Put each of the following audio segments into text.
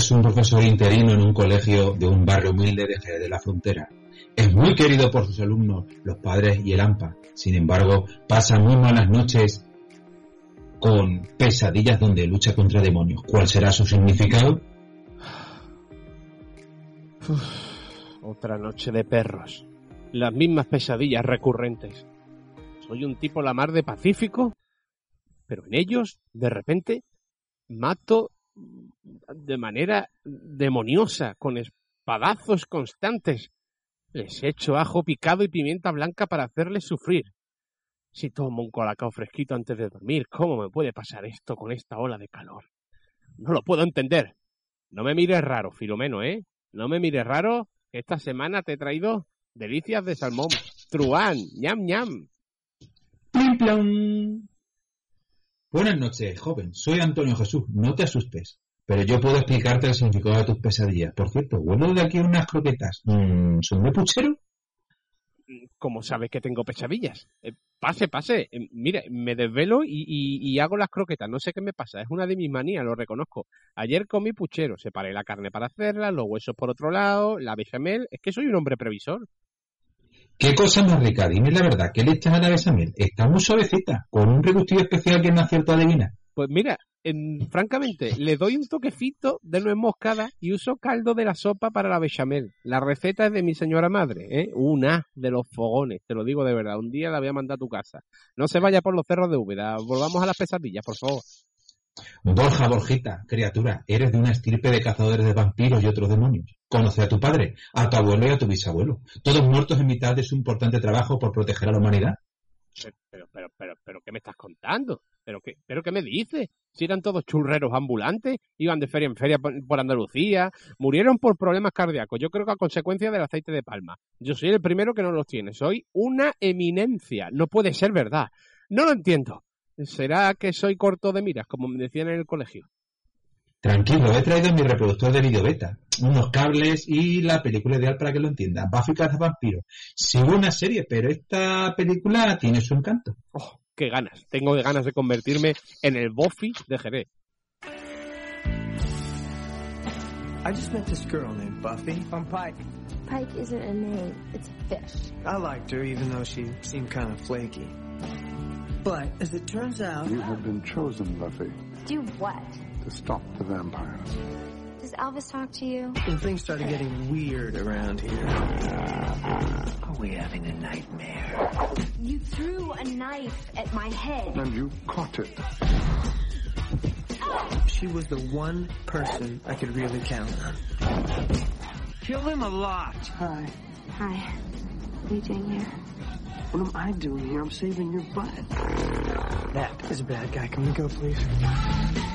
Es un profesor interino en un colegio de un barrio humilde de la Frontera. Es muy querido por sus alumnos, los padres y el AMPA. Sin embargo, pasa muy malas noches con pesadillas donde lucha contra demonios. ¿Cuál será su significado? Otra noche de perros. Las mismas pesadillas recurrentes. Soy un tipo la mar de pacífico, pero en ellos, de repente, mato de manera demoniosa, con espadazos constantes. Les echo ajo picado y pimienta blanca para hacerles sufrir. Si tomo un colacao fresquito antes de dormir, ¿cómo me puede pasar esto con esta ola de calor? No lo puedo entender. No me mires raro, Filomeno, ¿eh? No me mires raro, esta semana te he traído delicias de salmón. Truán, ñam ñam. ¡Plim plom! Buenas noches, joven. Soy Antonio Jesús. No te asustes. Pero yo puedo explicarte el significado de tus pesadillas. Por cierto, vuelvo de aquí unas croquetas. Mm, ¿Son de puchero? ¿Cómo sabes que tengo pesadillas? Eh, pase, pase. Eh, mire, me desvelo y, y- y hago las croquetas. No sé qué me pasa. Es una de mis manías, lo reconozco. Ayer comí puchero. Separé la carne para hacerla, los huesos por otro lado, la bechamel. Es que soy un hombre previsor. ¿Qué cosa más rica? Dime la verdad. ¿Qué le echas a la bechamel? Está muy suavecita, con un regustillo especial que no acierto a adivinar. Pues mira, en- francamente, le doy un toquecito de nuez moscada y uso caldo de la sopa para la bechamel. La receta es de mi señora madre, ¿eh? Una de los fogones, te lo digo de verdad. Un día la voy a mandar a tu casa. No se vaya por los cerros de Úbeda. Volvamos a las pesadillas, por favor. Borja, Borjita, criatura, eres de una estirpe de cazadores de vampiros y otros demonios. Conoce a tu padre, a tu abuelo y a tu bisabuelo, todos muertos en mitad de su importante trabajo por proteger a la humanidad. Pero, pero, pero, pero, ¿qué me estás contando? ¿Pero qué, pero qué me dices? Si eran todos churreros ambulantes, iban de feria en feria por, por Andalucía, murieron por problemas cardíacos, yo creo que a consecuencia del aceite de palma. Yo soy el primero que no los tiene, soy una eminencia, no puede ser verdad. No lo entiendo. ¿Será que soy corto de miras, como me decían en el colegio? Tranquilo, he traído mi reproductor de video beta, unos cables y la película ideal para que lo entiendan. Buffy Vampiros. Sí hubo una serie, pero esta película tiene su encanto. Oh, qué ganas. Tengo ganas de convertirme en el Buffy de Jerez. I just met this girl named Buffy. I'm Pike. Pike isn't a name, it's a fish. I liked her even though she seemed kind of flaky. But as it turns out, You have been chosen, Buffy, Do what? to stop the vampires. Does Elvis talk to you? when things started getting weird around here. Are we having a nightmare? You threw a knife at my head. And you caught it. She was the one person I could really count on. Kill him a lot. Hi. Hi. What are you doing here? What am I doing here? I'm saving your butt. That is a bad guy. Can we go, please?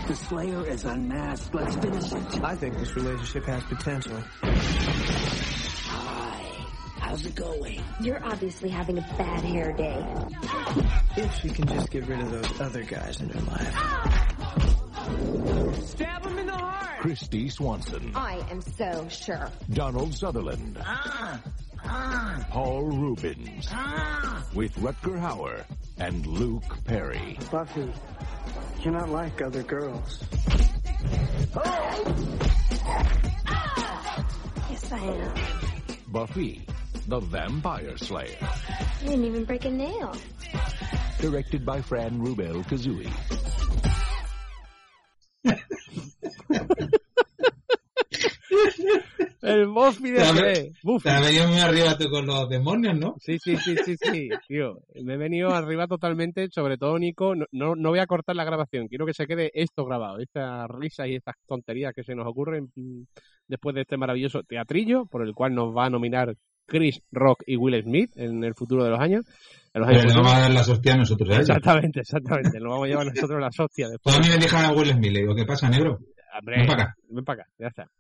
The Slayer is unmasked. Let's finish it. I think this relationship has potential. Hi. How's it going? You're obviously having a bad hair day. If she can just get rid of those other guys in her life. Stab him in the heart! Christy Swanson, I am so sure. Donald Sutherland, ah. Paul Rubens, with Rutger Hauer and Luke Perry. Buffy, you're not like other girls. Yes, I am. Buffy, the Vampire Slayer, You didn't even break a nail. directed by Fran Rubel Kazooie. El Buffy de ¿Sabes? Jerez. Buffy. Te has venido muy arriba tú con los demonios, ¿no? Sí, sí, sí, sí, sí, tío. Me he venido arriba totalmente, sobre todo Nico. No, no, no voy a cortar la grabación, quiero que se quede esto grabado, estas risas y estas tonterías que se nos ocurren después de este maravilloso teatrillo, por el cual nos va a nominar Chris Rock y Will Smith en el futuro de los años. En los Pero le vamos a dar las hostias a nosotros. ¿eh? Exactamente, exactamente. Lo vamos a llevar nosotros las hostias después. Todo a mí me dejan a Will Smith. Le digo, ¿qué pasa, negro? Hombre, Ven para acá. Ven para acá, ya está.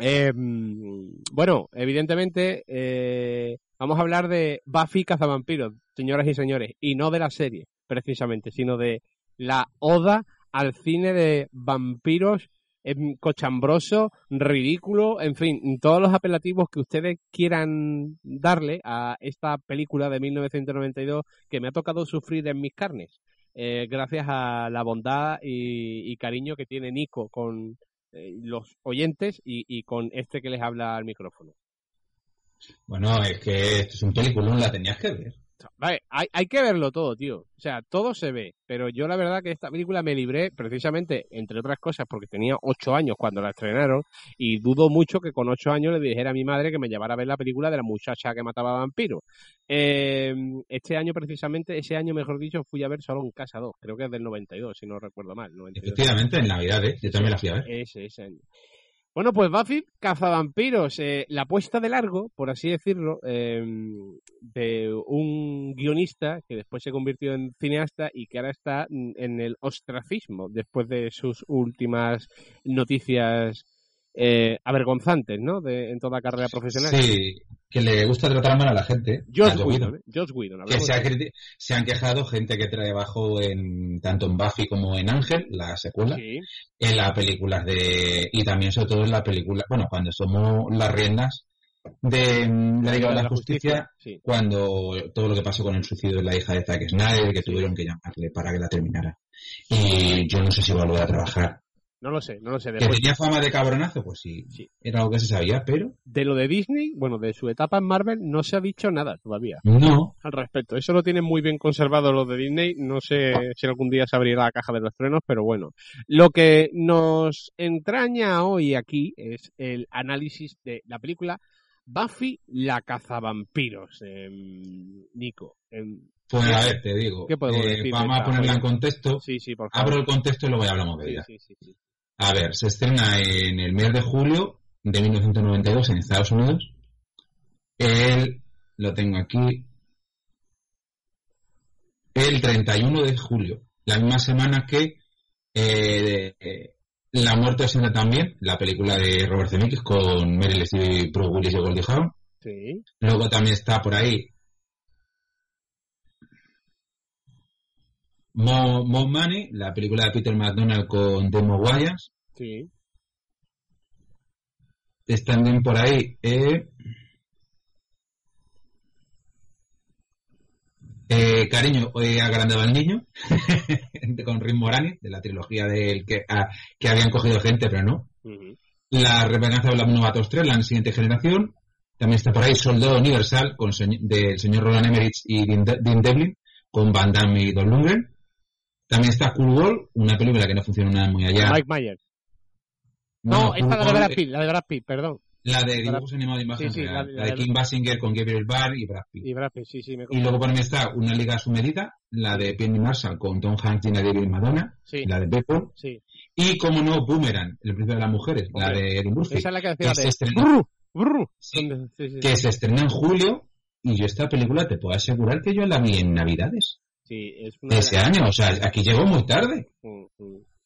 Eh, bueno, evidentemente eh, vamos a hablar de Buffy Cazavampiros, señoras y señores, y no de la serie, precisamente, sino de la oda al cine de vampiros em, cochambroso, ridículo, en fin, todos los apelativos que ustedes quieran darle a esta película de 1992 que me ha tocado sufrir en mis carnes, eh, gracias a la bondad y cariño que tiene Nico con eh, los oyentes y, y con este que les habla al micrófono. Bueno, es que esto es un peliculón, la tenías que ver. Vale, hay, hay que verlo todo, tío. O sea, todo se ve. Pero yo la verdad que esta película me libré precisamente, entre otras cosas, porque tenía ocho años cuando la estrenaron y dudo mucho que con ocho años le dijera a mi madre que me llevara a ver la película de la muchacha que mataba vampiros. Eh, este año precisamente, ese año mejor dicho, fui a ver solo un Casa 2. Creo que es del 92, si no recuerdo mal. 92. Efectivamente, en Navidad, ¿eh? Yo también la fui a ver. Ese, ese año. Bueno, pues Buffy, cazavampiros, eh, la puesta de largo, por así decirlo, eh, de un guionista que después se convirtió en cineasta y que ahora está en el ostracismo después de sus últimas noticias eh, avergonzantes, ¿no? De, en toda carrera profesional. Sí, que le gusta tratar mal a la gente. Josh Whedon, ¿eh? Josh Whedon. Que se, ha se han quejado gente que trabajó en tanto en Buffy como en Ángel, la secuela, Sí, en las películas de y también sobre todo en la película, bueno, cuando somos las riendas de mm, la Liga de la Justicia, sí. cuando todo lo que pasó con el suicidio de la hija de Zack Snyder, que tuvieron que llamarle para que la terminara. Y yo no sé si volverá a trabajar. No lo sé, no lo sé. Que Después, tenía fama de cabronazo, pues sí, Sí. era algo que se sabía, pero de lo de Disney, bueno, de su etapa en Marvel, no se ha dicho nada todavía. no. al respecto. Eso lo tienen muy bien conservado los de Disney. No sé si algún día se abrirá la caja de los frenos, pero bueno. Lo que nos entraña hoy aquí es el análisis de la película Buffy la cazavampiros, em, Nico. em, Pues a ver, te digo, ¿Qué podemos eh, decir vamos a ponerla en contexto. sí, sí, por favor. Abro el contexto y luego ya hablamos de Sí, ella. sí, sí, sí. A ver, se estrena en el mes de julio de 1992 en Estados Unidos. El, lo tengo aquí, el 31 de julio, la misma semana que eh, eh, La muerte oscila también, la película de Robert Zemeckis con Meryl Streep, Bruce Willis y Goldie Hawn. Sí, Luego también está por ahí Mo, Mo Money, la película de Peter McDonald con Demo Wayans. sí. Están también por ahí eh, eh, Cariño, hoy agrandaba al niño con Rick Moranis, de la trilogía del que, ah, que habían cogido gente, pero no. La revenganza de los novatos 3, la siguiente generación. También está por ahí Soldado Universal con del señor Roland Emmerich y Dean, De- Dean Devlin con Van Damme y Don Lundgren. También está Cool World, una película que no funciona nada muy allá. Mike Myers. No, esta es la de Brad Pitt, la de Brad Pitt, perdón. La de Brad- dibujos animados de imagen Sí, la- la, la de Kim Basinger con Gabriel Barr y Brad Pitt. Y Brad Pitt, sí, sí, me Y luego por ahí está Una Liga Sumedita, la de Penny Marshall con Tom Hanks, Gina David y Madonna, Sí, la de Beppo. sí. Y como no, Boomerang, el príncipe de las mujeres, la de Eddie Murphy, Esa es la que que decía se de... estrenó, Brr, brr. Que se estrena en julio. Y yo esta película te puedo asegurar que yo la vi en Navidades sí, es una de de ese las- año. O sea, aquí llegó muy tarde.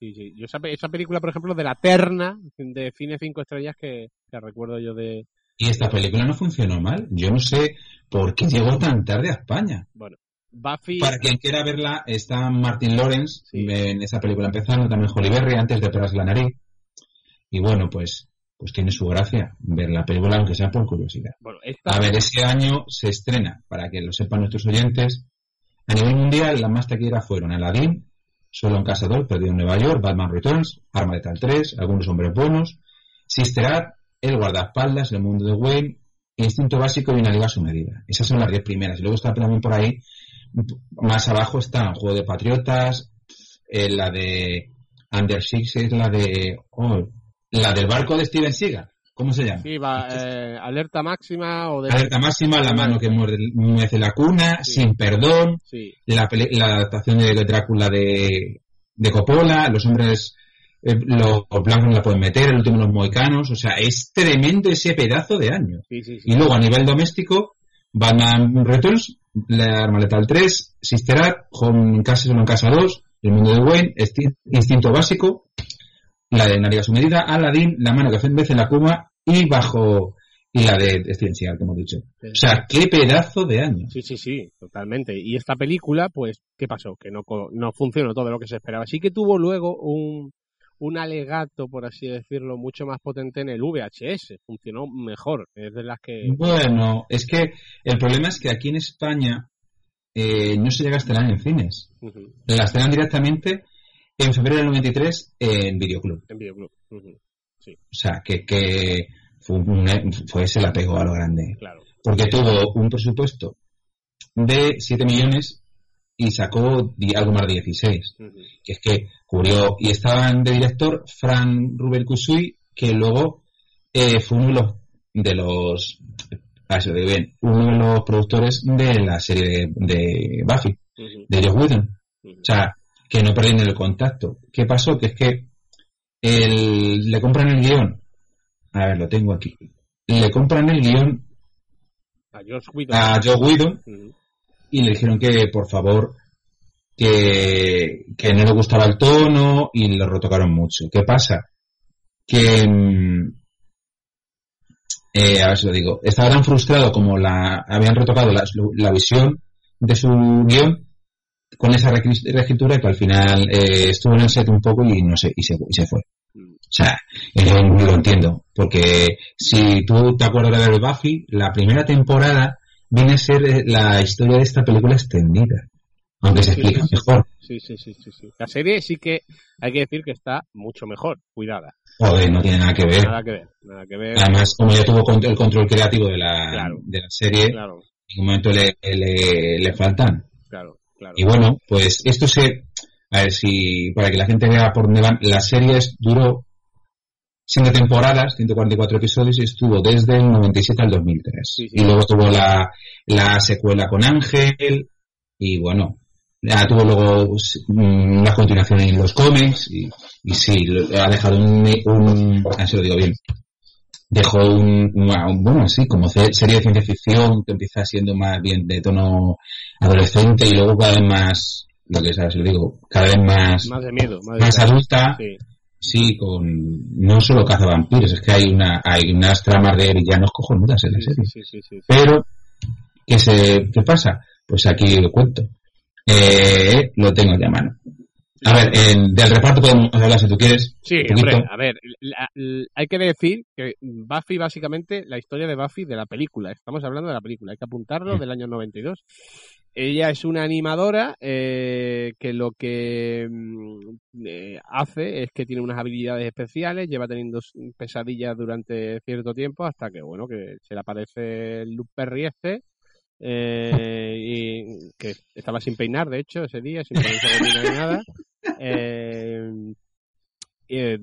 Sí, sí. Yo esa, pe- esa película, por ejemplo, de la terna de cine cinco estrellas que, que recuerdo yo de... Y esta película no funcionó mal. Yo no sé por qué llegó tan tarde a España. Buffy... Para quien quiera verla, está Martin Lawrence Sí. en esa película empezando, también Holly Berry antes de Peras la nariz. Y bueno, pues, pues tiene su gracia ver la película, aunque sea por curiosidad. Bueno, esta... A ver, ese año se estrena, para que lo sepan nuestros oyentes, a nivel mundial las más taquilleras fueron Aladdin, Solo un cazador, Perdido en Nueva York, Batman Returns, Arma Letal 3, Algunos Hombres Buenos, Sister Act, El Guardaespaldas, El Mundo de Wayne, Instinto Básico y Una Liga a su medida. Esas son las 10 primeras. Luego está también por ahí, más abajo está Juego de Patriotas, eh, la de Under Six es la de... oh, la del barco de Steven Seagal. ¿Cómo se llama? Sí, va, eh, alerta máxima o de... Alerta máxima, la mano que muerde, muerde la cuna, Sí. sin perdón, Sí, la, la adaptación de Drácula de, de Coppola, los hombres eh, los, los blancos no la pueden meter, el último los moicanos, o sea, es tremendo ese pedazo de año. Sí. Y luego a nivel doméstico, Batman Returns, La Arma Letal 3, Sister Act, Home Casa en Casa 2, El Mundo de Wayne, Instinto Básico, la de Navidad su medida, Aladdin, La mano que vez en la Kuma y bajo y la de Steven como he dicho. O sea, qué pedazo de año. Sí, sí, sí, totalmente. Y esta película, pues, ¿qué pasó? Que no, no funcionó todo lo que se esperaba. Sí que tuvo luego un, un alegato, por así decirlo, mucho más potente en el VHS. Funcionó mejor. Es de las que... Bueno, es que el problema es que aquí en España eh, no se llega a estrenar en cines. Ujú, La estrenan directamente en febrero del 93 en Videoclub. En videoclub. O sea, que, que fue, fue se la pegó a lo grande. Claro. Porque tuvo un presupuesto de 7 millones y sacó algo más de 16. Ujú. Que es que cubrió. Y estaban de director Fran Rubel Kusui, que luego eh, fue uno de los. De los ah, uno de los productores de la serie de, de Buffy, de Joss Whedon. O sea, que no perdieron el contacto. ¿Qué pasó? Que es que el- le compran el guion. A ver, lo tengo aquí. Le compran el guion A Josh Whedon. a Joe Whedon y le dijeron que, por favor, que, que no le gustaba el tono y lo retocaron mucho. ¿Qué pasa? Que, mm, eh, a ver si lo digo, estaba tan frustrado como la habían retocado la, la visión de su guion con esa reescri- reescritura que al final eh, estuvo en el set un poco y no sé y se, y se fue. Mm. O sea, eh, lo entiendo, porque si tú te acuerdas de ver Buffy, la primera temporada viene a ser eh, la historia de esta película extendida, aunque se explica sí, sí. mejor. Sí, sí, sí, sí, sí. La serie sí que hay que decir que está mucho mejor, cuidada. Joder, no tiene nada que ver. Nada que ver, nada que ver. Además, como ya tuvo el control creativo de la, Claro. de la serie, Claro, en un momento le, le, le faltan. claro, claro. Y bueno, pues esto se... A ver si... Para que la gente vea por dónde van... La serie es- duró siete temporadas, 144 episodios, y estuvo desde el 97 al 2003. Sí, sí. Y luego tuvo la, la secuela con Ángel, y bueno, ya tuvo luego mm, una continuación en los cómics, y, y sí, ha dejado un... un así lo digo bien. Dejó un, un- bueno, sí, como serie de ciencia ficción que empieza siendo más bien de tono adolescente y luego cada vez más, lo que sabes, lo digo, cada vez más, Más de miedo, más, de más miedo. adulta, Sí. sí, con, no solo caza vampiros, es que hay una, hay unas tramas de villanos cojonudas en la serie. sí. Pero, ¿qué se, qué pasa? Pues aquí lo cuento. Eh, lo tengo ya a mano. A ver, del reparto podemos hablar si tú quieres. Sí, hombre, a ver, la- la- hay que decir que Buffy, básicamente, la historia de Buffy de la película, estamos hablando de la película, hay que apuntarlo, del año 92. Ella es una animadora eh, que lo que mm, eh, hace es que tiene unas habilidades especiales, lleva teniendo pesadillas durante cierto tiempo hasta que, bueno, que se le aparece el Luke Perry este, eh, y que estaba sin peinar, de hecho, ese día, sin ponerse ni nada. Eh, eh,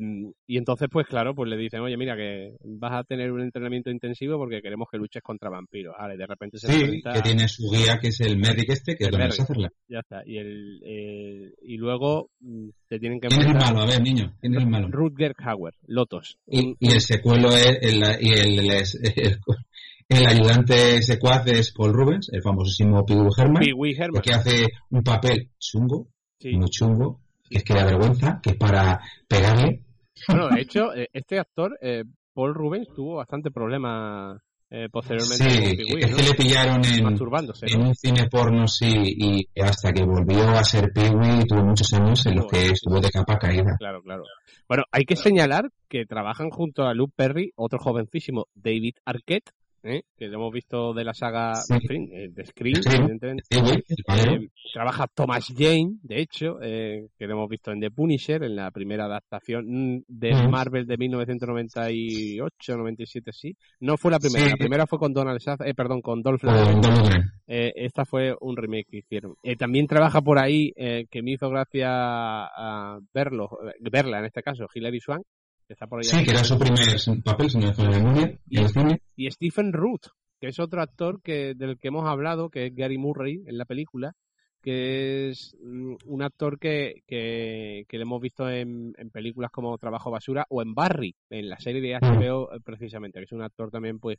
y entonces, pues claro, pues le dicen, oye, mira, que vas a tener un entrenamiento intensivo porque queremos que luches contra vampiros. Vale, de repente se Sí, enfrenta que tiene su guía, que es el Medic este, que es donde Merrick. vas a hacerla. Ya está. Y, el, eh, y luego mm, te tienen que ¿Quién es el enfrentar malo? A ver, niño, ¿quién es el malo? Rutger Hauer, Lotos. Y, el secuelo es el, y el, el, el- el ayudante secuaz es Paul Rubens, el famosísimo Pee Wee Herman, Pee Wee Herman. que hace un papel chungo, Sí. muy chungo, que es que da vergüenza, que es para pegarle. Bueno, de hecho, eh, este actor, eh, Paul Rubens, tuvo bastante problema eh, posteriormente Sí, es ¿no? que le pillaron en, Masturbándose. en ¿no? un cine porno, sí, y hasta que volvió a ser Pee Wee tuvo muchos años en los que estuvo de capa caída. Claro, claro. Bueno, hay que señalar que trabajan junto a Luke Perry, otro jovencísimo, David Arquette, ¿eh? que lo hemos visto de la saga Sí. eh, de Scream, Sí, evidentemente. Eh, trabaja Thomas Jane, de hecho, eh, que lo hemos visto en The Punisher, en la primera adaptación mm, de. Marvel de 1998, 97, sí. No fue la primera, Sí. la primera fue con Donald Sutherland, eh, perdón, con Dolph Lundgren. Eh, esta fue un remake que hicieron. Eh, también trabaja por ahí, eh, que me hizo gracia a verlo, eh, verla en este caso, Hilary Swank, está por ahí. Sí, que era su primer papel, si no memoria, en el cine. Y Stephen Root, que es otro actor que del que hemos hablado, que es Gary Murray en la película, que es mm, un actor que, que, que le hemos visto en, en películas como Trabajo Basura o en Barry, en la serie de HBO eh, precisamente, que es un actor también pues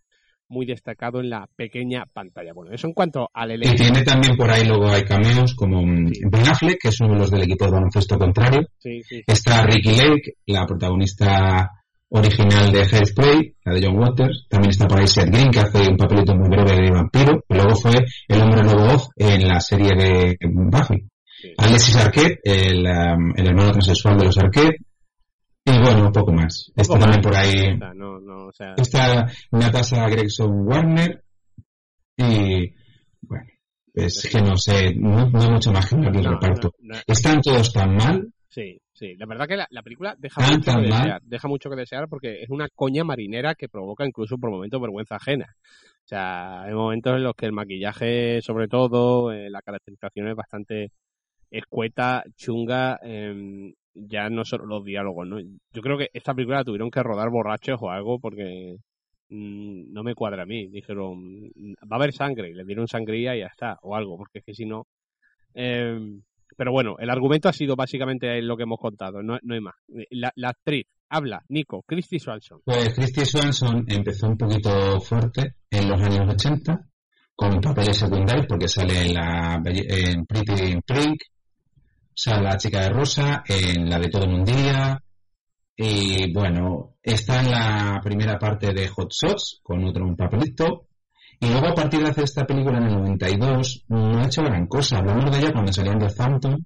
muy destacado en la pequeña pantalla. Bueno, eso en cuanto al Y elenco. tiene también por ahí luego hay cameos como mm, Ben Affleck, que es uno de los del equipo de baloncesto contrario. Sí. Está Ricky Lake, la protagonista original de Hairspray, la de John Waters. También está por ahí Seth Green, que hace un papelito muy breve de vampiro. Y luego fue el hombre lobo Oz en la serie de Buffy. Alexis Arquette, el, um, el hermano transexual de los Arquette. Y bueno, un poco más. Está Poco también más. por ahí sea, no, no, o sea, Está Natasha Gregson Warner y bueno, es que no sé, no, no hay mucho más que hablar del no, reparto. no, no, Están todos tan mal, Sí, sí. La verdad que la, la película deja Tan, mucho tan que mal. desear. Deja mucho que desear porque es una coña marinera que provoca incluso por momentos vergüenza ajena. O sea, hay momentos en los que el maquillaje, sobre todo, eh, la caracterización es bastante escueta, chunga, em, ya no solo los diálogos, ¿no? Yo creo que esta película la tuvieron que rodar borrachos o algo porque mm, no me cuadra a mí. Dijeron, va a haber sangre, y le dieron sangría y ya está, o algo, porque es que si no... em, pero bueno, el argumento ha sido básicamente lo que hemos contado, no, no hay más. La, actriz, habla, Nico, Christy Swanson. pues Christy Swanson empezó un poquito fuerte en los años 80 con papeles secundarios porque sale en la en Pretty in sale la chica de rosa, en la de todo un día y bueno, está en la primera parte de Hot Shots con otro un papelito y luego a partir de hacer esta película en el 92 no ha hecho gran cosa. Hablamos de ella cuando salió en The Phantom,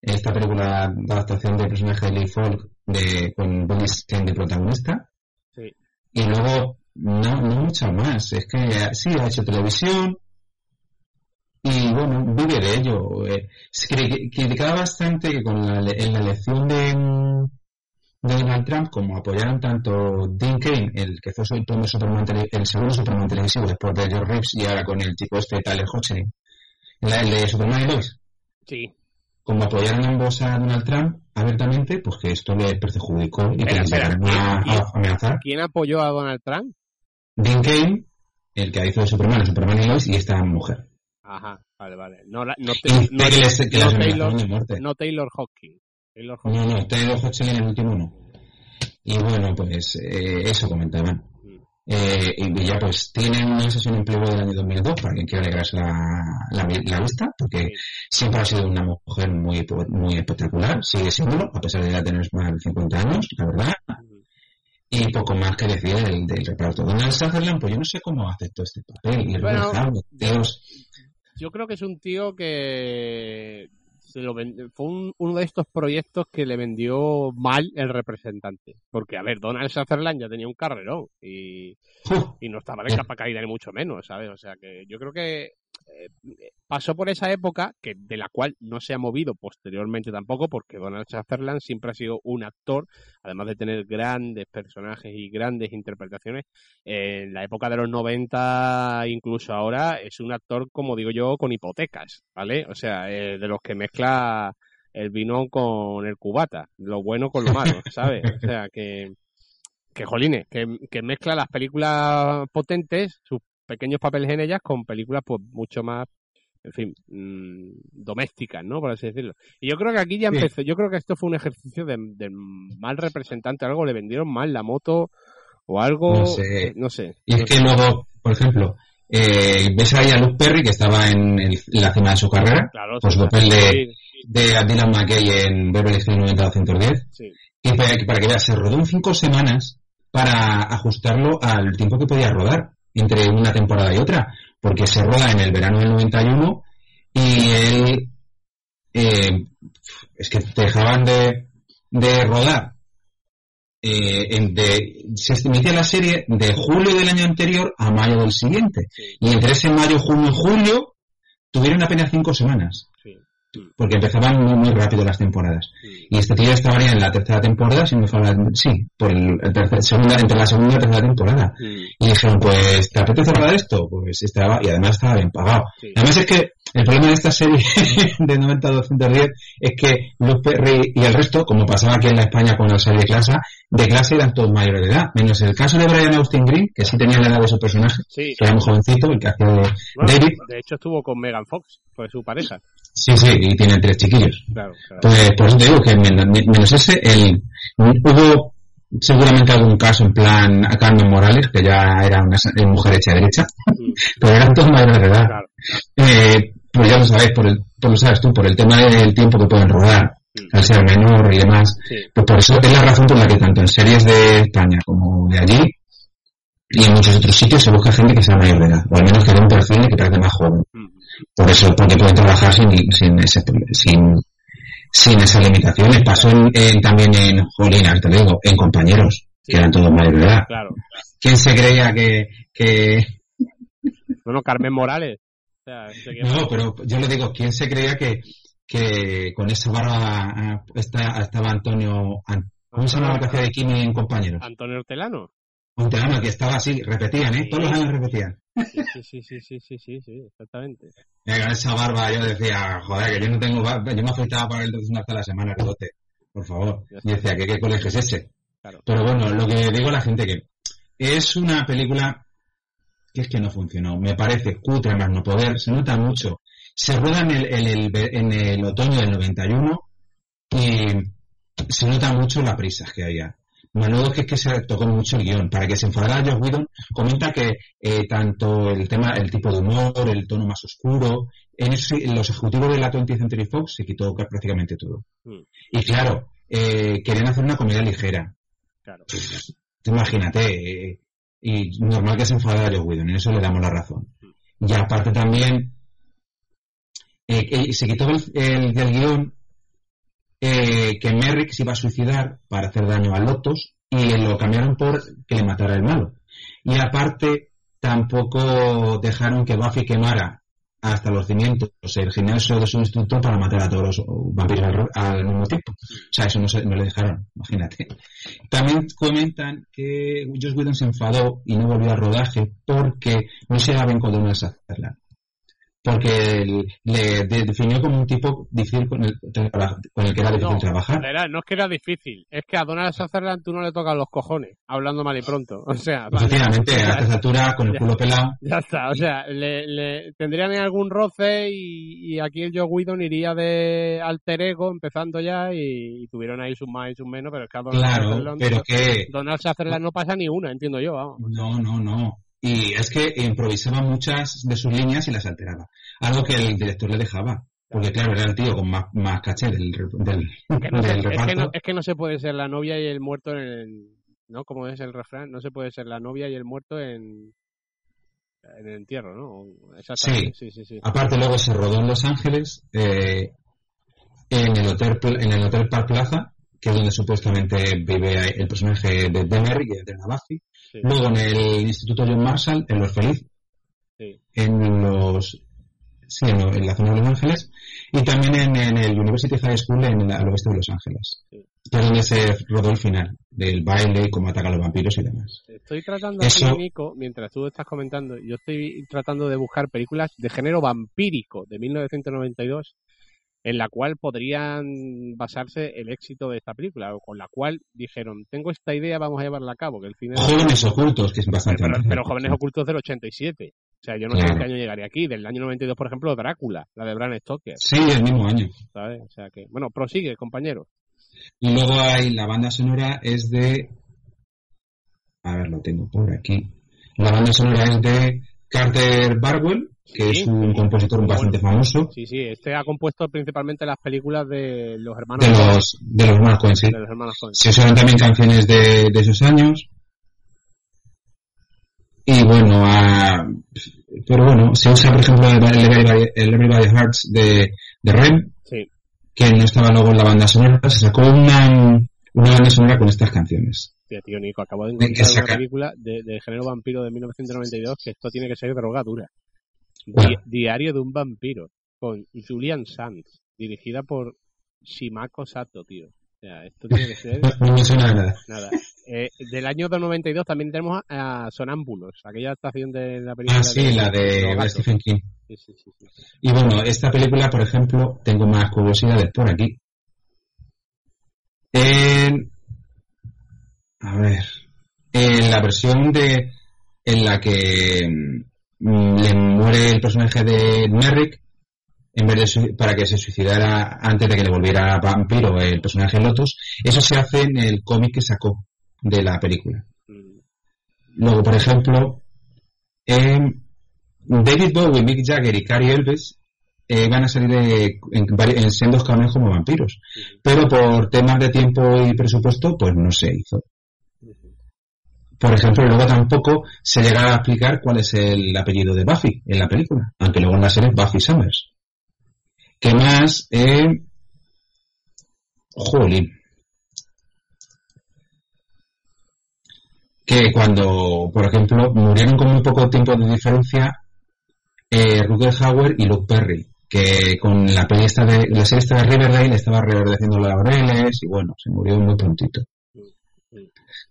esta película de adaptación del personaje de Lee Falk de, con Zane de protagonista. Sí. Y luego no, no mucho más. Es que sí, ha hecho televisión y bueno, vive de ello. Eh, se cri- criticaba bastante que con la, en la elección de, mm, de Donald Trump, como apoyaron tanto Dean Kane, el que fue el, el segundo Superman televisivo después de George Reeves y ahora con el chico este Tyler Hoechlin, el, el de Superman y Lois, Sí. como apoyaron ambos a Donald Trump abiertamente, pues que esto le perjudicó y que Espera, llegaron a, ¿quién- a amenazar. ¿Quién apoyó a Donald Trump? Dean Kane, el que hizo de Superman, Superman y Lois, y esta mujer. Ajá, vale, vale. No, la- no, no, Taylor, de no Taylor Hawking. Taylor No, Hawking. no, Taylor Hoechlin el último no. Y bueno, pues eh, eso comentaban. Mm. Eh, y ya pues tienen una sesión en Playboy del año 2002 para quien quiera alegrarse la, la, la vista, porque siempre ha sido una mujer muy, muy espectacular, sigue siéndolo, a pesar de ya tener más de 50 años, la verdad. Y poco más que decir del, del reparto. Donald Sutherland, pues yo no sé cómo aceptó este papel. Y Bueno, Dios. Yo creo que es un tío que se lo ven- fue un- uno de estos proyectos que le vendió mal el representante. Porque, a ver, Donald Sutherland ya tenía un carrerón y, y no estaba de capa caída ni mucho menos, ¿sabes? O sea que yo creo que pasó por esa época que de la cual no se ha movido posteriormente tampoco porque Donald Sutherland siempre ha sido un actor, además de tener grandes personajes y grandes interpretaciones, eh, en la época de los 90 incluso ahora es un actor como digo yo con hipotecas, ¿vale? O sea, eh, de los que mezcla el vino con el cubata, lo bueno con lo malo, ¿sabes? O sea que que jolines, que, que mezcla las películas potentes, sus pequeños papeles en ellas, con películas pues mucho más, en fin, mm, domésticas, ¿no? Por así decirlo. Y yo creo que aquí ya Sí. empezó, yo creo que esto fue un ejercicio de, de mal representante, algo le vendieron mal la moto o algo, No sé. no sé. Y es que luego, por ejemplo, eh, ves ahí a Luke Perry que estaba en, el- en la cima de su carrera, Claro, por sí, su papel de, de Dylan McKay en Beverly Hills 90210, sí. y para, que- para que veas, se rodó en cinco semanas para ajustarlo al tiempo que podía rodar entre una temporada y otra, porque se roda en el verano del 91 y él, eh, es que dejaban de, de rodar eh, en- de, se inicia la serie de julio del año anterior a mayo del siguiente. Y entre ese mayo, junio y julio tuvieron apenas cinco semanas. Porque empezaban muy, muy rápido las temporadas. Y este tío estaría en la tercera temporada, si no falla, sí, por el, el tercer- segunda, entre la segunda y la tercera temporada. Y dijeron, pues, ¿te apetece rodar esto? Pues estaba, y además estaba bien pagado. sí. Además es que El problema de esta serie de 90-210 es que Luke Perry y el resto, como pasaba aquí en la España cuando salía de clase, de clase eran todos mayores de edad, menos el caso de Brian Austin Green, que sí tenía la edad de su personaje, Sí. que era muy jovencito, el que hacía Bueno, David. de hecho estuvo con Megan Fox, fue su pareja. Sí, sí, y tiene tres chiquillos. Claro, claro. Pues por eso te digo que men- menos ese, el, hubo seguramente algún caso en plan a Carmen Morales, que ya era una eh, mujer hecha derecha, Mm, pero eran todos mayores de edad. claro. Eh, pues ya lo sabes, por el, por lo sabes tú, por el tema del tiempo que pueden rodar, Mm. al ser menor y demás. Sí. Pues por eso es la razón por la que tanto en series de España como de allí y en muchos otros sitios se busca gente que sea mayor de edad, o al menos que dé un perfil que parezca más joven. Mm. Por eso, porque pueden trabajar sin, sin, ese, sin, sin esas limitaciones. Pasó en, en- también en Jolina, te lo digo, en compañeros, que eran todos mayores de edad. Claro. ¿Quién se creía que, que, No, no, Carmen Morales. O sea, no, pero yo le digo, ¿quién se creía que, que con esa barba ah, está- estaba Antonio, An- ¿cómo se llama la de Kimi en compañeros? Antonio Hortelano. Un teano que estaba así, repetían, ¿eh? Todos los años repetían. Sí, sí, sí, sí, sí, sí, sí, exactamente. Esa barba yo decía, joder, que yo no tengo barba, yo me afeitaba para el entonces una vez a la semana, rebote, por favor. Y decía, ¿qué, qué colegio es ese? Claro. Pero bueno, lo que digo a la gente que es una película que es que no funcionó. Me parece cutre más no poder, se nota mucho. Se rueda en el, en el, en el otoño del 91 y se nota mucho la prisa que había. Es que, es que se tocó mucho el guion. Para que se enfadara Josh Whedon, comenta que eh, tanto el tema, el tipo de humor, el tono más oscuro, en, los ejecutivos de la 20th Century Fox se quitó prácticamente todo. Mm, Y claro, eh, querían hacer una comedia ligera. Claro. Tú Imagínate, eh, y normal que se enfadara Joe Whedon, en eso le damos la razón. Y aparte también, se quitó el, el- del guion eh, que Merrick se iba a suicidar para hacer daño a Lotus y lo cambiaron por que le matara el malo. Y aparte, tampoco dejaron que Buffy quemara hasta los cimientos el gimnasio de su instituto para matar a todos los vampiros al, mismo tiempo. O sea, eso no, se, no le dejaron, imagínate. También comentan que Josh Whedon se enfadó y no volvió al rodaje porque no se daba bien con Donald Sutherland. Porque le de- definió como un tipo difícil con el, con el que era difícil No, trabajar. no es que era difícil, es que a Donald Sutherland tú no le tocas los cojones, hablando mal y pronto. O sea, vale. Efectivamente, a estas alturas, con el Ya. culo pelado, Ya está, o sea, le, le- tendrían algún roce y, y aquí el Joe Whedon iría de alter ego empezando ya y, y tuvieron ahí sus más y sus menos, pero es que a Donald claro, Sutherland, pero que Donald Sutherland no pasa ni una, entiendo yo, vamos. No, no, no. Y es que improvisaba muchas de sus líneas y las alteraba. Algo que el director le dejaba. Porque claro, era el tío con más, más caché del, del, Que no del es, que reparto. no, es que no se puede ser la novia y el muerto en el, ¿no? Como es el refrán, no se puede ser la novia y el muerto en, en el entierro, ¿no? Exactamente, sí, sí, sí. Aparte luego se rodó en Los Ángeles, eh, en el hotel en el hotel Park Plaza, que es donde supuestamente vive el personaje de Demery, que entrena a Buffy. Sí. Luego en el Instituto John Marshall, en Los Feliz, Sí. en los sí, en, lo- en la zona de Los Ángeles, y también en, en el University High School en el, al oeste de Los Ángeles, Sí. que es donde se rodó el final del baile, cómo ataca a los vampiros y demás. Estoy tratando Eso- aquí, Nico, mientras tú estás comentando, yo estoy tratando de buscar películas de género vampírico de 1992 en la cual podrían basarse el éxito de esta película, o con la cual dijeron, tengo esta idea, vamos a llevarla a cabo, que el cine... Jóvenes ocultos, que es bastante pero, pero Jóvenes Ocultos del 87. O sea, yo no sé en qué año llegaría aquí. Del año 92, por ejemplo, Drácula, la de Bram Stoker. Sí, el mismo año. ¿sabes? O sea que, bueno, prosigue, compañero. Y luego hay la banda sonora es de. A ver, lo tengo por aquí. La banda sonora es de Carter Barwell, que Sí, es un sí. compositor bastante famoso Sí, sí, este ha compuesto principalmente las películas de los hermanos de los, de los hermanos Coen, sí. de los hermanos Coen. Se usaron también canciones de, de esos años. Y bueno, a- pero bueno, se usa por ejemplo el, el Everybody, el Everybody Hearts de, de Rem, Sí, que no estaba luego en la banda sonora, se sacó una, una banda sonora con estas canciones. Tío, tío, Nico, acabo de encontrar una película de, de género vampiro de 1992 que esto tiene que ser drogadura. Diario de un vampiro, con Julian Sands, dirigida por Shimako Sato, tío. O sea, esto tiene que ser... No me suena nada. Nada. Eh, del año del 92 también tenemos a, Sonámbulos, aquella estación de la película. Ah, sí, la de. Stephen King. Sí, sí, sí, sí. Y bueno, esta película, por ejemplo, tengo más curiosidades por aquí. En, a ver, en la versión de en la que le muere el personaje de Merrick, en vez de para que se suicidara antes de que le volviera vampiro el personaje Lotus, eso se hace en el cómic que sacó de la película. Mm, Luego, por ejemplo, em, David Bowie, Mick Jagger y Cary Elves eh, van a salir de- en, en sendos cameos como vampiros. Pero por temas de tiempo y presupuesto, pues no se hizo. Por ejemplo, luego tampoco se llega a explicar cuál es el apellido de Buffy en la película, aunque luego en la serie es Buffy Summers. ¿Qué más? Eh... Jolín. Que cuando, por ejemplo, murieron con muy poco tiempo de diferencia eh, Rutger Hauer y Luke Perry, que con la peli de, la serie de Riverdale estaba reverdeciendo los laureles y bueno, se murió muy prontito.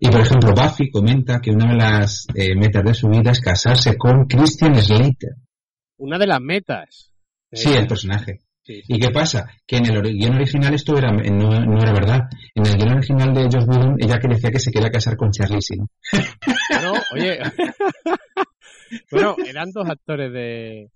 Y por ejemplo, Buffy comenta que una de las eh, metas de su vida es casarse con Christian Slater. Una de las metas. Sí, Eh, el personaje. sí, sí. ¿Y qué pasa? Que en el guion original esto era, no, no era verdad. En el guion original de Josh Whedon, ella que decía que se quería casar con Charlie Sheen. Bueno, oye. bueno, eran dos actores de,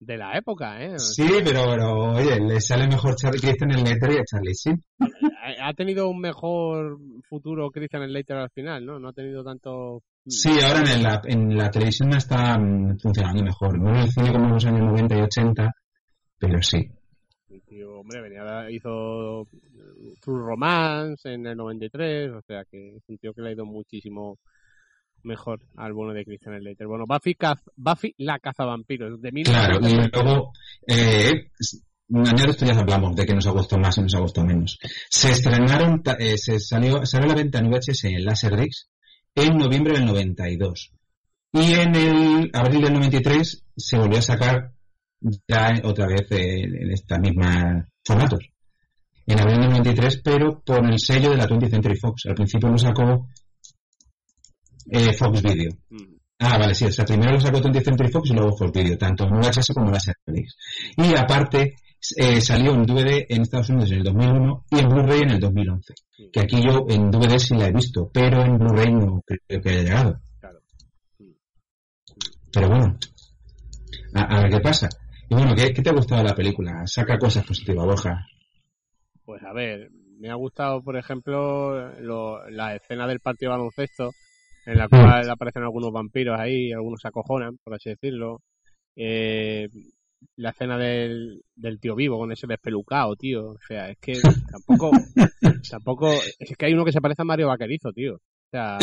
de la época, ¿eh? O Sí, pero, pero, oye, le sale mejor Charlie Christian Slater y a Charlie ha ha tenido un mejor futuro Christian Slater al final, ¿no? No ha tenido tanto. Sí, ahora en la, en la televisión está mm, funcionando mejor. No en el cine como en los años 90 y 80, pero sí. El tío, hombre, venía, hizo True Romance en el 93, o sea que es un tío que le ha ido muchísimo mejor al bono de Christian Slater. Bueno, Buffy, caz- Buffy la cazavampiros, de Claro, y 1993. luego, eh, de esto ya hablamos de que nos ha gustado más y nos ha gustado menos. Se estrenaron, ta- eh, se salió, salió a la venta en VHS en Laserdisc en noviembre del 92. Y en el abril del 93 se volvió a sacar ya otra vez eh, en esta misma formatos. En abril del 93, pero por el sello de la 20th Century Fox. Al principio lo sacó eh, Fox Video. Mm. Ah, vale, sí, o sea, primero lo sacó 20th Century Fox y luego Fox Video, tanto en VHS como en Laserdisc. Y aparte, eh, salió en DVD en Estados Unidos en el 2001 y en Blu-ray en el 2011. Que aquí yo en DVD sí la he visto, pero en Blu-ray no creo que haya llegado. Claro. Pero bueno, a, a ver qué pasa. Y bueno, ¿qué, qué te ha gustado de la película? Saca cosas positivas, Borja. Pues a ver, me ha gustado, por ejemplo, lo- la escena del partido de baloncesto, en la cual aparecen algunos vampiros ahí, algunos se acojonan, por así decirlo. Eh, la escena del, del tío vivo con ese despelucado, tío. O sea, es que tampoco, tampoco, es que hay uno que se parece a Mario Vaquerizo, tío. O sea,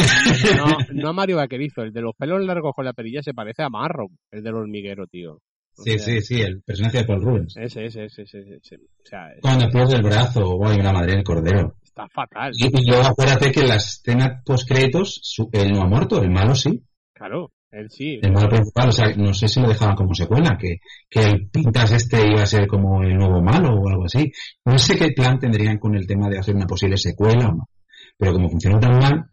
no, no a Mario Vaquerizo, el de los pelos largos con la perilla se parece a Marrow, el del hormiguero, tío. O Sí, sea, sí, sí, el personaje de Paul Rubens. Ese, ese, ese, ese, ese. O sea, Cuando pierde el brazo, o hay una madre del cordero. está fatal. Y, y luego acuérdate que en la escena post-créditos, su- él no ha muerto, el malo sí. Claro, él sí. El malo principal, o sea, no sé si lo dejaban como secuela, que, que el Pintas este iba a ser como el nuevo malo o algo así. No sé qué plan tendrían con el tema de hacer una posible secuela o no. Pero como funcionó tan mal,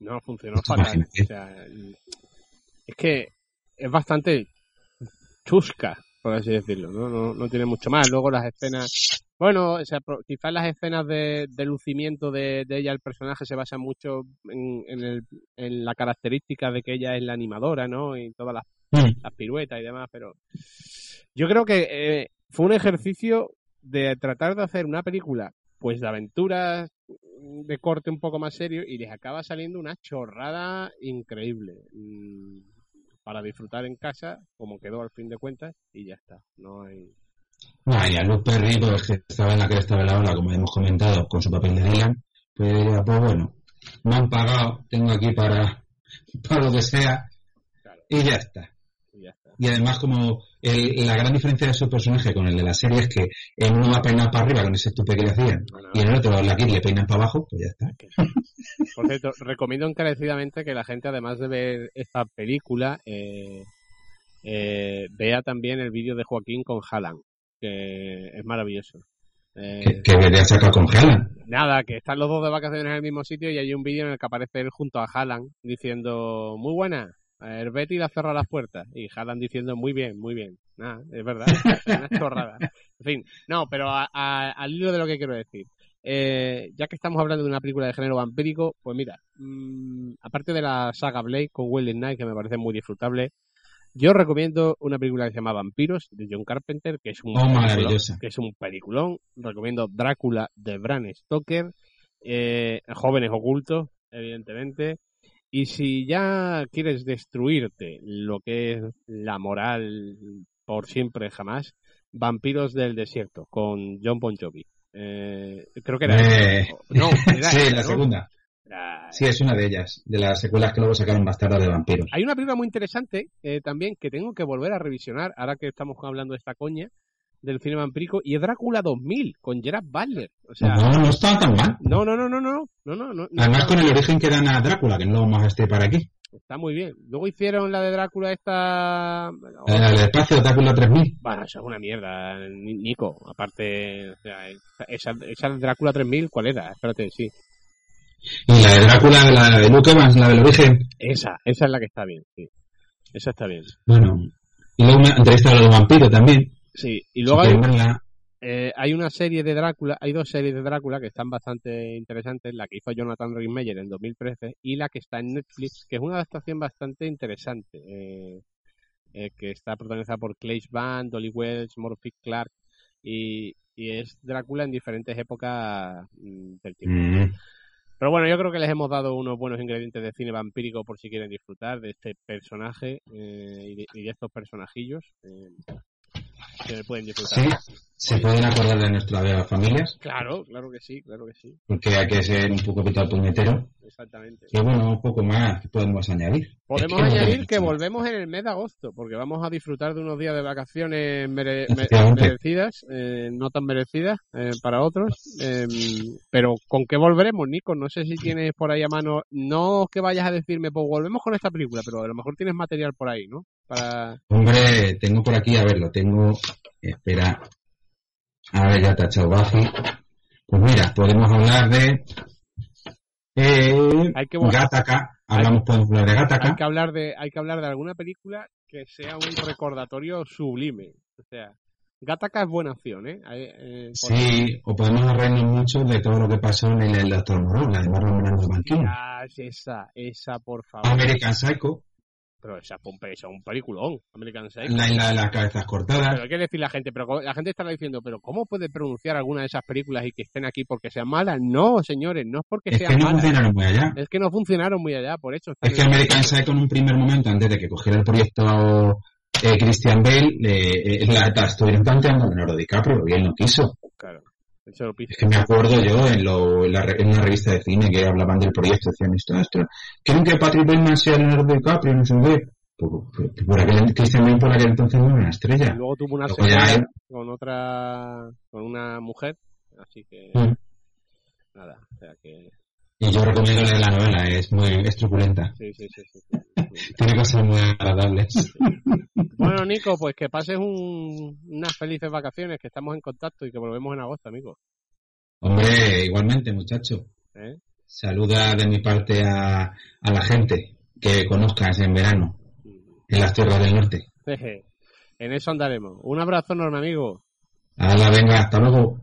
No, funcionó Pues fatal. O sea, es que es bastante chusca, por así decirlo. ¿no? No, no tiene mucho más. Luego las escenas. Bueno, o sea, quizás las escenas de, de lucimiento de, de ella, el personaje, se basan mucho en, en, el, en la característica de que ella es la animadora, ¿no? Y todas las, Mm. las piruetas y demás, pero yo creo que eh, fue un ejercicio de tratar de hacer una película, pues de aventuras mm, de corte un poco más serio y les acaba saliendo una chorrada increíble mm, para disfrutar en casa, como quedó al fin de cuentas, y ya está. No hay. Ay, a Luke Perry, pues, que estaba en la cresta de la ola, como hemos comentado, con su papel de Dylan, pues diría, pues bueno, me han pagado, tengo aquí para, para lo que sea, Claro. y ya está. y ya está. Y además, como el- la gran diferencia de su personaje con el de la serie es que en uno va peinado para arriba con ese tupe que le hacían, Bueno, y en el otro, la Kid le peinan para abajo, pues ya está. Por cierto, recomiendo encarecidamente que la gente, además de ver esta película, eh, eh, vea también el vídeo de Joaquín con Haaland, que es maravilloso. Eh, Que, que le ha sacado con Haaland. Nada, que están los dos de vacaciones en el mismo sitio y hay un vídeo en el que aparece él junto a Haaland diciendo, muy buena, El Betty ha cerrado las puertas. Y Haaland diciendo, muy bien, muy bien. Nada, es verdad. Una chorrada. En fin, no, pero a- a- al hilo de lo que quiero decir. Eh, ya que estamos hablando de una película de género vampírico, pues mira, mm, aparte de la saga Blade con Will Knight, que me parece muy disfrutable, yo recomiendo una película que se llama Vampiros, de John Carpenter, que es un, Oh, peliculón, que es un peliculón. Recomiendo Drácula de Bram Stoker, eh, Jóvenes Ocultos, evidentemente. Y si ya quieres destruirte lo que es la moral por siempre jamás, Vampiros del Desierto, con John Bon Jovi. Eh, creo que era... Eh, No, era sí, la ¿no? segunda. Sí, es una de ellas, de las secuelas que luego sacaron más tarde de vampiros. Hay una película muy interesante eh, también que tengo que volver a revisionar, ahora que estamos hablando de esta coña, del cine vampírico, y es Drácula 2000, con Gerard Butler. O sea, no, no está tan mal. No, no, no, no, no. no, no, no Además con el origen que dan a Drácula, que no vamos a este para aquí. Está muy bien. Luego hicieron la de Drácula esta... El espacio, Drácula 3000. Bueno, esa es una mierda, Nico. Aparte, o sea, esa, esa Drácula 3000, ¿cuál era? Espérate, sí. Y la de Drácula, la de Luke Evans, la del origen. Esa, esa es la que está bien, sí. Esa está bien. Bueno. Y luego una entrevista a los vampiros también. Sí, y luego hay. Eh, hay una serie de Drácula, hay dos series de Drácula que están bastante interesantes, la que hizo Jonathan Rhys-Meyer en 2013 y la que está en Netflix, que es una adaptación bastante interesante, eh, eh, que está protagonizada por Clay Van, Dolly Wells, Morphy Clark y, y es Drácula en diferentes épocas mm, del tiempo. Mm. Pero bueno, yo creo que les hemos dado unos buenos ingredientes de cine vampírico por si quieren disfrutar de este personaje eh, y, de, estos personajillos eh, que pueden disfrutar. Sí, se pueden acordar de nuestras familias, Claro, claro que sí, claro que sí, porque hay que ser un poco pitado puñetero. exactamente. Y bueno, un poco más podemos añadir. Podemos Es que añadir que volvemos en el mes de agosto, porque vamos a disfrutar de unos días de vacaciones mere- merecidas, eh, no tan merecidas eh, para otros. eh, pero ¿con qué volveremos, Nico? No sé si tienes por ahí a mano, no que vayas a decirme, pues volvemos con esta película, pero a lo mejor tienes material por ahí, ¿no? Para... Hombre, tengo por aquí, a ver, lo tengo. Espera. A ver, ya te ha echado Buffy. Pues mira, podemos hablar de. Eh, Hay que- Gattaca. Hablamos, podemos hablar de Hay Gattaca. que hablar de, hay que hablar de alguna película que sea un recordatorio sublime. O sea, Gattaca es buena opción, ¿eh? Hay, eh, Sí, o podemos reírnos mucho de todo lo que pasó en el, el Doctor Moreau, la de Marlon Brando Banquino. Ah, esa, esa, por favor. American Psycho, Pero esa es un peliculón, American Psycho. la isla de las cabezas cortadas. Pero hay que decir la gente, pero la gente estará diciendo, pero ¿cómo puede pronunciar alguna de esas películas y que estén aquí porque sean malas? No, señores, no es porque Es sean que no malas. funcionaron muy allá. Es que no funcionaron muy allá, por eso. Es que American Psycho en un primer momento, antes de que cogiera el proyecto eh, Christian Bale, eh, eh, la, la estuvieron planteando a Leonardo DiCaprio y él no quiso. Claro. Es que me acuerdo yo en, lo, en, la en una revista de cine que hablaban del proyecto, decían esto, esto, ¿quieren que Patrick Bateman sea Leonardo DiCaprio? No sé qué. Por, por, por aquel, Christian Bale por aquel entonces no era una Y estrella. luego tuvo una Luego ya con otra, con una mujer, así que Mm. nada, o sea que Y yo recomiendo leer la novela, es muy es truculenta. sí, sí, sí, sí, sí. Tiene cosas muy agradables. Bueno, Nico, pues que pases un- unas felices vacaciones, que estamos en contacto y que volvemos en agosto, amigo. Hombre, igualmente, muchacho. ¿eh? Saluda de mi parte a, a la gente que conozcas en verano en las tierras del norte. En eso andaremos. Un abrazo enorme, amigo. Hala, venga, hasta luego.